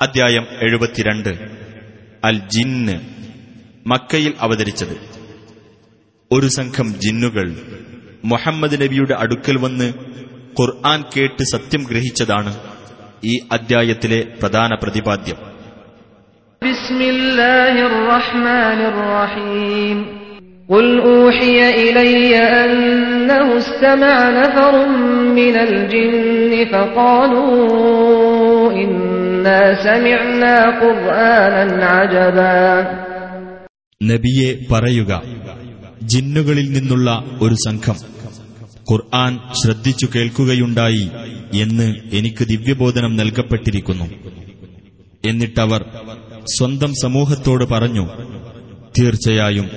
അദ്ധ്യായം എഴുപത്തിരണ്ട് അൽ ജിന്ന് മക്കയിൽ അവതരിച്ചത് ഒരു സംഘം ജിന്നുകൾ മുഹമ്മദ് നബിയുടെ അടുക്കൽ വന്ന് ഖുർആൻ കേട്ട് സത്യം ഗ്രഹിച്ചതാണ് ഈ അദ്ധ്യായത്തിലെ പ്രധാന പ്രതിപാദ്യം بسم الله الرحمن الرحيم قل أوحي إلي أنه استمع نفر من الجن فقالوا إنا سمعنا قرآنا عجبا നബിയെ പറയുക ജിന്നുകളിൽ നിന്നുള്ള ഒരു സംഘം. ഖുർആൻ ശ്രദ്ധിച്ചു കേൾക്കുകയുണ്ടായി എന്ന് എനിക്ക് ദിവ്യബോധനം നൽകപ്പെട്ടിരിക്കുന്നു. എന്നിട്ടവർ സ്വന്തം സമൂഹത്തോട് പറഞ്ഞു തീർച്ചയായും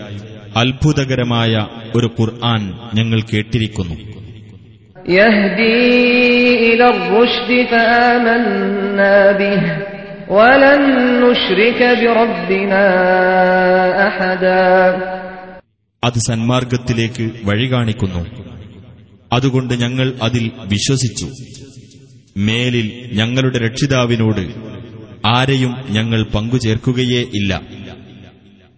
അത്ഭുതകരമായ ഒരു ഖുർആൻ ഞങ്ങൾ കേട്ടിരിക്കുന്നു. يهدي إلى الرشد فآمنا به ولن نشرك بربنا أحدا അത് സന്മാർഗത്തിലേക്ക് വഴി കാണിക്കുന്നു അതുകൊണ്ട് ഞങ്ങൾ അതിൽ വിശ്വസിച്ചു മേലിൽ ഞങ്ങളുടെ രക്ഷിതാവിനോട് ആരെയും ഞങ്ങൾ പങ്കുചേർക്കുകയേ ഇല്ല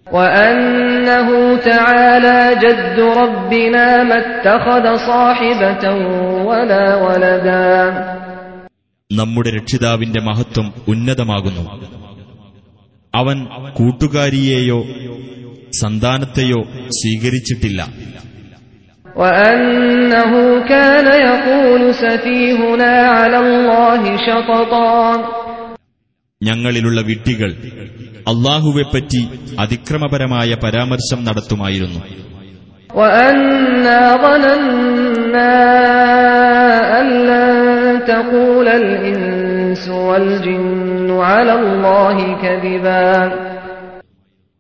وأنه تعالى جد ربنا ما اتخذ صاحبة ولا ولدا നമ്മുടെ രക്ഷിതാവിന്റെ മഹത്വം ഉന്നതമാകുന്നു അവൻ കൂട്ടുകാരിയെയോ സന്താനത്തെയോ സ്വീകരിച്ചിട്ടില്ല وأنه كان يقول سفيهنا على الله شططا ഞങ്ങളിലുള്ള വിട്ടികൾ അള്ളാഹുവെപ്പറ്റി അതിക്രമപരമായ പരാമർശം നടത്തുമായിരുന്നു.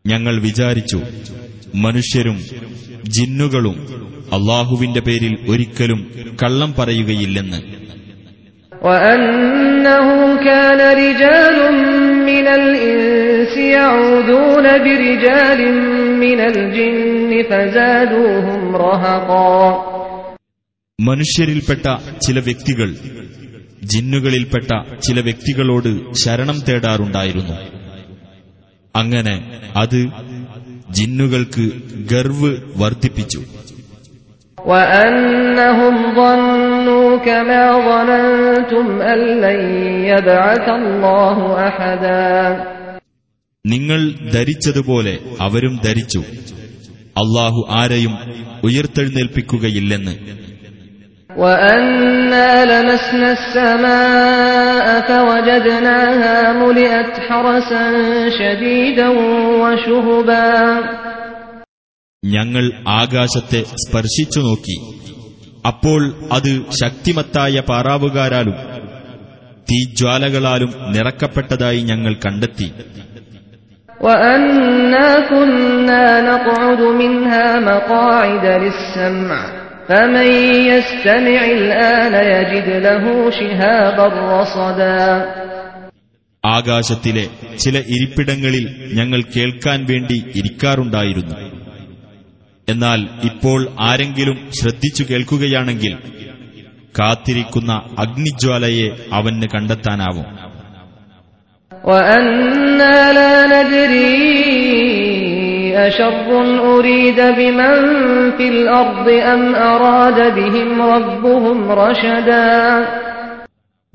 ഞങ്ങൾ വിചാരിച്ചു മനുഷ്യരും ജിന്നുകളും അള്ളാഹുവിന്റെ പേരിൽ ഒരിക്കലും കള്ളം പറയുകയില്ലെന്ന്. وأنه كان رجال من الإنس يعوذون برجال من الجن فزادوهم رهقا മനുഷ്യരിൽപ്പെട്ട ചില വ്യക്തികൾ ജിന്നുകളിൽപ്പെട്ട ചില വ്യക്തികളോട് ശരണം തേടാറുണ്ടായിരുന്നു അങ്ങനെ അത് ജിന്നുകൾക്ക് ഗർവ് വർദ്ധിപ്പിച്ചു وأنهم ظنوا كما ظننتم أن لن يبعث الله أحدا നിങ്ങൾ ധരിച്ചതുപോലെ അവരും ധരിച്ചു അള്ളാഹു ആരെയും ഉയർത്തെഴുന്നേൽപ്പിക്കുകയില്ലെന്ന് وأنا لمسنا السماء فوجدناها ملئت حرسا شديدا وشهبا ഞങ്ങൾ ആകാശത്തെ സ്പർശിച്ചു നോക്കി അപ്പോൾ അത് ശക്തിമത്തായ പാറാവുകാരാലും തീജ്വാലകളാലും നിറക്കപ്പെട്ടതായി ഞങ്ങൾ കണ്ടെത്തി. ആകാശത്തിലെ ചില ഇരിപ്പിടങ്ങളിൽ ഞങ്ങൾ കേൾക്കാൻ വേണ്ടി ഇരിക്കാറുണ്ടായിരുന്നു. എന്നാൽ ഇപ്പോൾ ആരെങ്കിലും ശ്രദ്ധിച്ചു കേൾക്കുകയാണെങ്കിൽ കാത്തിരിക്കുന്ന അഗ്നിജ്വാലയെ അവന് കണ്ടെത്താനാവും.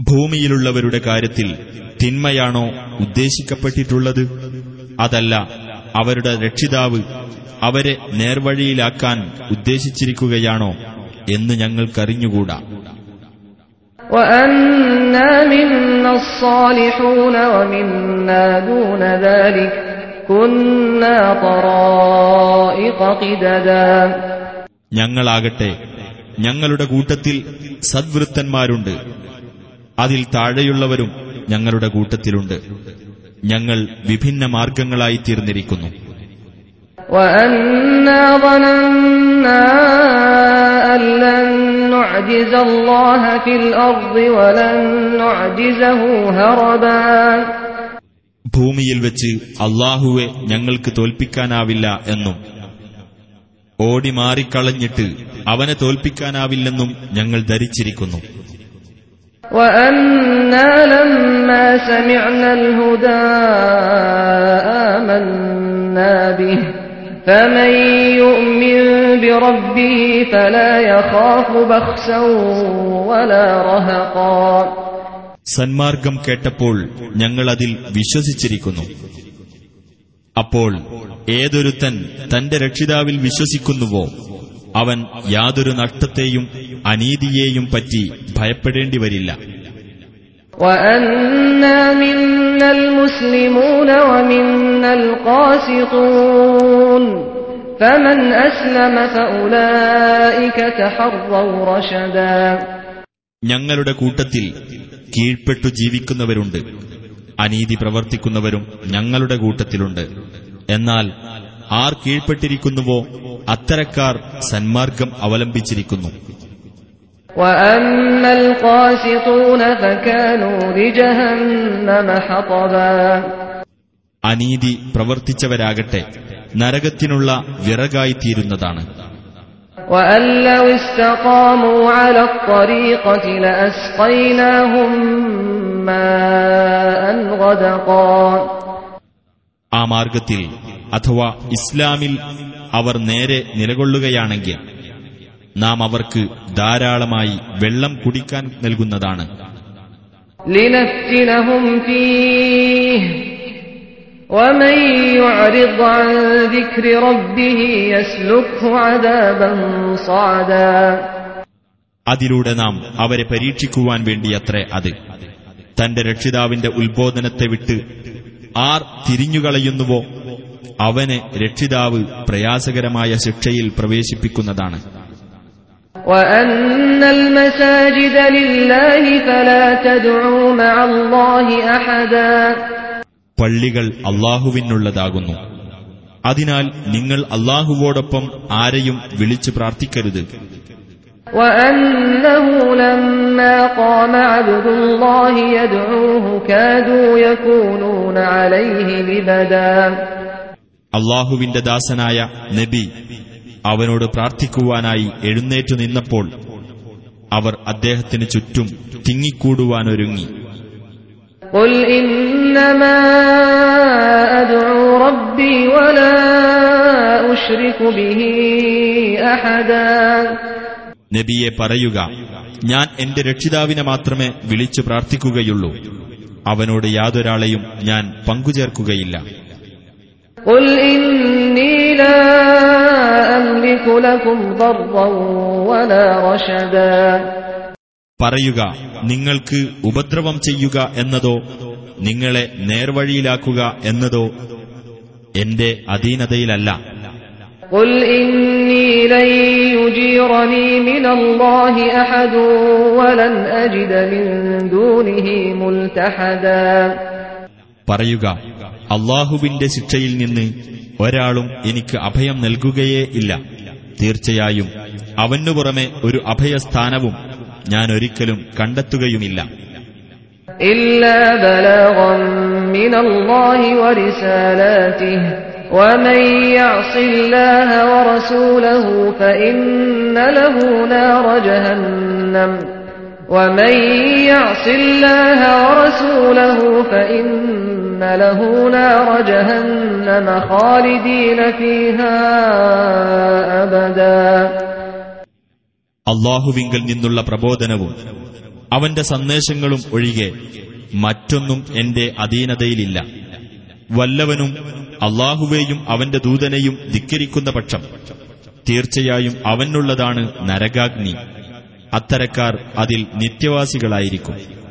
ഭൂമിയിലുള്ളവരുടെ കാര്യത്തിൽ തിന്മയാണോ ഉദ്ദേശിക്കപ്പെട്ടിട്ടുള്ളത്? അതല്ല അവരുടെ രക്ഷിതാവ് അവരെ നേർവഴിയിലാക്കാൻ ഉദ്ദേശിച്ചിരിക്കുകയാണോ എന്ന് ഞങ്ങൾക്കറിഞ്ഞുകൂടാ. ഞങ്ങളാകട്ടെ ഞങ്ങളുടെ കൂട്ടത്തിൽ സദ്വൃത്തന്മാരുണ്ട്. അതിൽ താഴെയുള്ളവരും ഞങ്ങളുടെ കൂട്ടത്തിലുണ്ട്. ഞങ്ങൾ വിഭിന്ന മാർഗങ്ങളായി തീർന്നിരിക്കുന്നു. وأنا ظننا أن لن نعجز الله في الأرض ولن نعجزه هربا ഭൂമിയിൽ വെച്ച് അള്ളാഹുവെ ഞങ്ങൾക്ക് തോൽപ്പിക്കാനാവില്ല എന്നും ഓടി മാറിക്കളഞ്ഞിട്ട് അവനെ തോൽപ്പിക്കാനാവില്ലെന്നും ഞങ്ങൾ ധരിച്ചിരിക്കുന്നു وأنا لما سمعنا الهدى آمنا به فمن يؤمن بربه فلا يخاف بخسا ولا رهقا സന്മാർഗം കേട്ടപ്പോൾ ഞങ്ങൾ അതിൽ വിശ്വസിച്ചിരിക്കുന്നു അപ്പോൾ ഏതൊരുത്തൻ തന്റെ രക്ഷിതാവിൽ വിശ്വസിക്കുന്നുവോ അവൻ യാതൊരു നഷ്ടത്തെയും അനീതിയെയും പറ്റി ഭയപ്പെടേണ്ടി വരില്ല وأنا منا المسلمون ومنا القاسطون فمن أسلم فأولئك تحروا رشدا ഞങ്ങളുടെ കൂട്ടത്തിൽ കീഴ്പ്പെട്ടു ജീവിക്കുന്നവരുണ്ട് അനീതി പ്രവർത്തിക്കുന്നവരും ഞങ്ങളുടെ കൂട്ടത്തിലുണ്ട് എന്നാൽ ആർ കീഴ്പ്പെട്ടിരിക്കുന്നുവോ അത്തരക്കാർ സന്മാർഗം അവലംബിച്ചിരിക്കുന്നു وأما القاسطون فكانوا لجهنم حطبا അനീതി പ്രവർത്തിച്ചവരാകട്ടെ നരകത്തിനുള്ള വിറകായിത്തീരുന്നതാണ്. ആ മാർഗത്തിൽ അഥവാ ഇസ്ലാമിൽ അവർ നേരെ നിലകൊള്ളുകയാണെങ്കിൽ നാം അവർക്ക് ധാരാളമായി വെള്ളം കുടിക്കാൻ നൽകുന്നതാണ്. ലിനഫ്റ്റിനഹും ഫീഹ്. അതിലൂടെ നാം അവരെ പരീക്ഷിക്കുവാൻ വേണ്ടിയത്രേ അത് തന്റെ രക്ഷിതാവിന്റെ ഉത്ബോധനത്തെ വിട്ട് ആർ തിരിഞ്ഞുകളയുന്നുവോ അവനെ രക്ഷിതാവ് പ്രയാസകരമായ ശിക്ഷയിൽ പ്രവേശിപ്പിക്കുന്നതാണ് وأن പള്ളികൾ അള്ളാഹുവിനുള്ളതാകുന്നു. അതിനാൽ നിങ്ങൾ അള്ളാഹുവോടൊപ്പം ആരെയും വിളിച്ചു പ്രാർത്ഥിക്കരുത്. അള്ളാഹുവിന്റെ ദാസനായ നബി അവനോട് പ്രാർത്ഥിക്കുവാനായി എഴുന്നേറ്റു നിന്നപ്പോൾ അവർ അദ്ദേഹത്തിന് ചുറ്റും തിങ്ങിക്കൂടുവാനൊരുങ്ങി. قل إنما أدعو ربي ولا أشرك به أحدا നബിയെ പറയുക ഞാൻ എന്റെ രക്ഷിതാവിനെ മാത്രമേ വിളിച്ചു പ്രാർത്ഥിക്കുകയുള്ളൂ അവനോട് യാതൊരാളെയും ഞാൻ പങ്കുചേർക്കുകയില്ല قل إني لا أملك لكم ضرا ولا رشدا പറയുക നിങ്ങൾക്ക് ഉപദ്രവം ചെയ്യുക എന്നതോ നിങ്ങളെ നേർവഴിയിലാക്കുക എന്നതോ എന്റെ അധീനതയിലല്ല قل إني لن يجيرني من الله أحد ولن أجد من دونه ملتحدا പറയുക അള്ളാഹുവിന്റെ ശിക്ഷയിൽ നിന്ന് ഒരാളും എനിക്ക് അഭയം നൽകുകയേ ഇല്ല തീർച്ചയായും അവനു പുറമെ ഒരു അഭയസ്ഥാനവും ഞാൻ ഒരിക്കലും കണ്ടെത്തുകയുമില്ല ഖാലിദീന ഫീഹാ അബദാ. അള്ളാഹുവിങ്കൽ നിന്നുള്ള പ്രബോധനവും അവന്റെ സന്ദേശങ്ങളും ഒഴികെ മറ്റൊന്നും എന്റെ അധീനതയിലില്ല. വല്ലവനും അള്ളാഹുവേയും അവന്റെ ദൂതനെയും ധിക്കരിക്കുന്ന പക്ഷം തീർച്ചയായും അവനുള്ളതാണ് നരകാഗ്നി. അത്തരക്കാർ അതിൽ നിത്യവാസികളായിരിക്കും.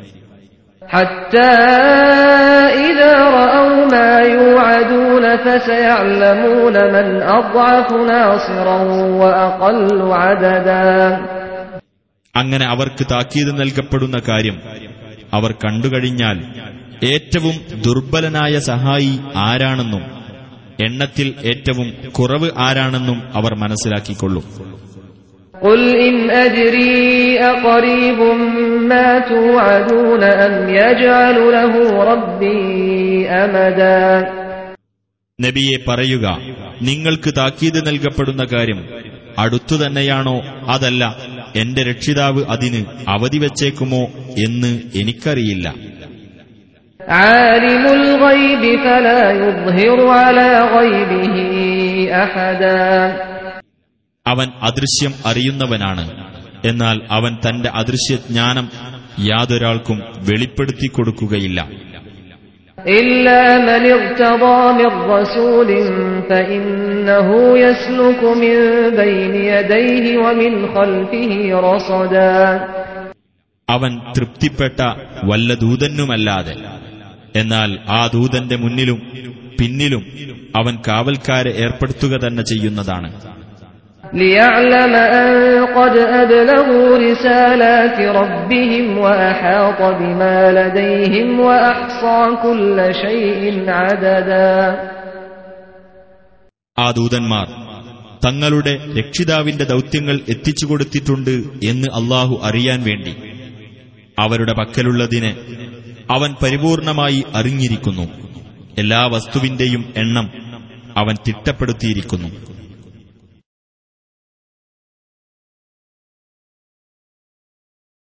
അങ്ങനെ അവർക്ക് താക്കീത് നൽകപ്പെടുന്ന കാര്യം അവർ കണ്ടുകഴിഞ്ഞാൽ ഏറ്റവും ദുർബലനായ സഹായി ആരാണെന്നും എണ്ണത്തിൽ ഏറ്റവും കുറവ് ആരാണെന്നും അവർ മനസ്സിലാക്കിക്കൊള്ളും. قل إن أدري أقريب ما توعدون أم يجعل له ربي أمدا നബിയെ പറയുക നിങ്ങൾക്ക് താക്കീത് നൽകപ്പെടുന്ന കാര്യം അടുത്തു തന്നെയാണോ അതല്ല എന്റെ രക്ഷിതാവ് അതിന് അവധി വച്ചേക്കുമോ എന്ന് എനിക്കറിയില്ല عالم അവൻ അദൃശ്യം അറിയുന്നവനാണ് എന്നാൽ അവൻ തന്റെ അദൃശ്യജ്ഞാനം യാതൊരാൾക്കും വെളിപ്പെടുത്തി കൊടുക്കുകയില്ല إلا من ارتضى من رسول فإنه يسلك من بين يديه ومن خلفه رصدا അവൻ തൃപ്തിപ്പെട്ട വല്ല ദൂതനുമല്ലാതെ എന്നാൽ ആ ദൂതന്റെ മുന്നിലും പിന്നിലും അവൻ കാവൽക്കാരെ ഏർപ്പെടുത്തുക തന്നെ ചെയ്യുന്നതാണ് ليعلم أن قد أبلغوا رسالات ربهم وأحاط بما لديهم وأحصى كل شيء عددا ആ ദൂതന്മാർ തങ്ങളുടെ രക്ഷിതാവിന്റെ ദൗത്യങ്ങൾ എത്തിച്ചു കൊടുത്തിട്ടുണ്ട് എന്ന് അള്ളാഹു അറിയാൻ വേണ്ടി അവരുടെ പക്കലുള്ളതിനെ അവൻ പരിപൂർണമായി അറിഞ്ഞിരിക്കുന്നു എല്ലാ വസ്തുവിന്റെയും എണ്ണം അവൻ തിട്ടപ്പെടുത്തിയിരിക്കുന്നു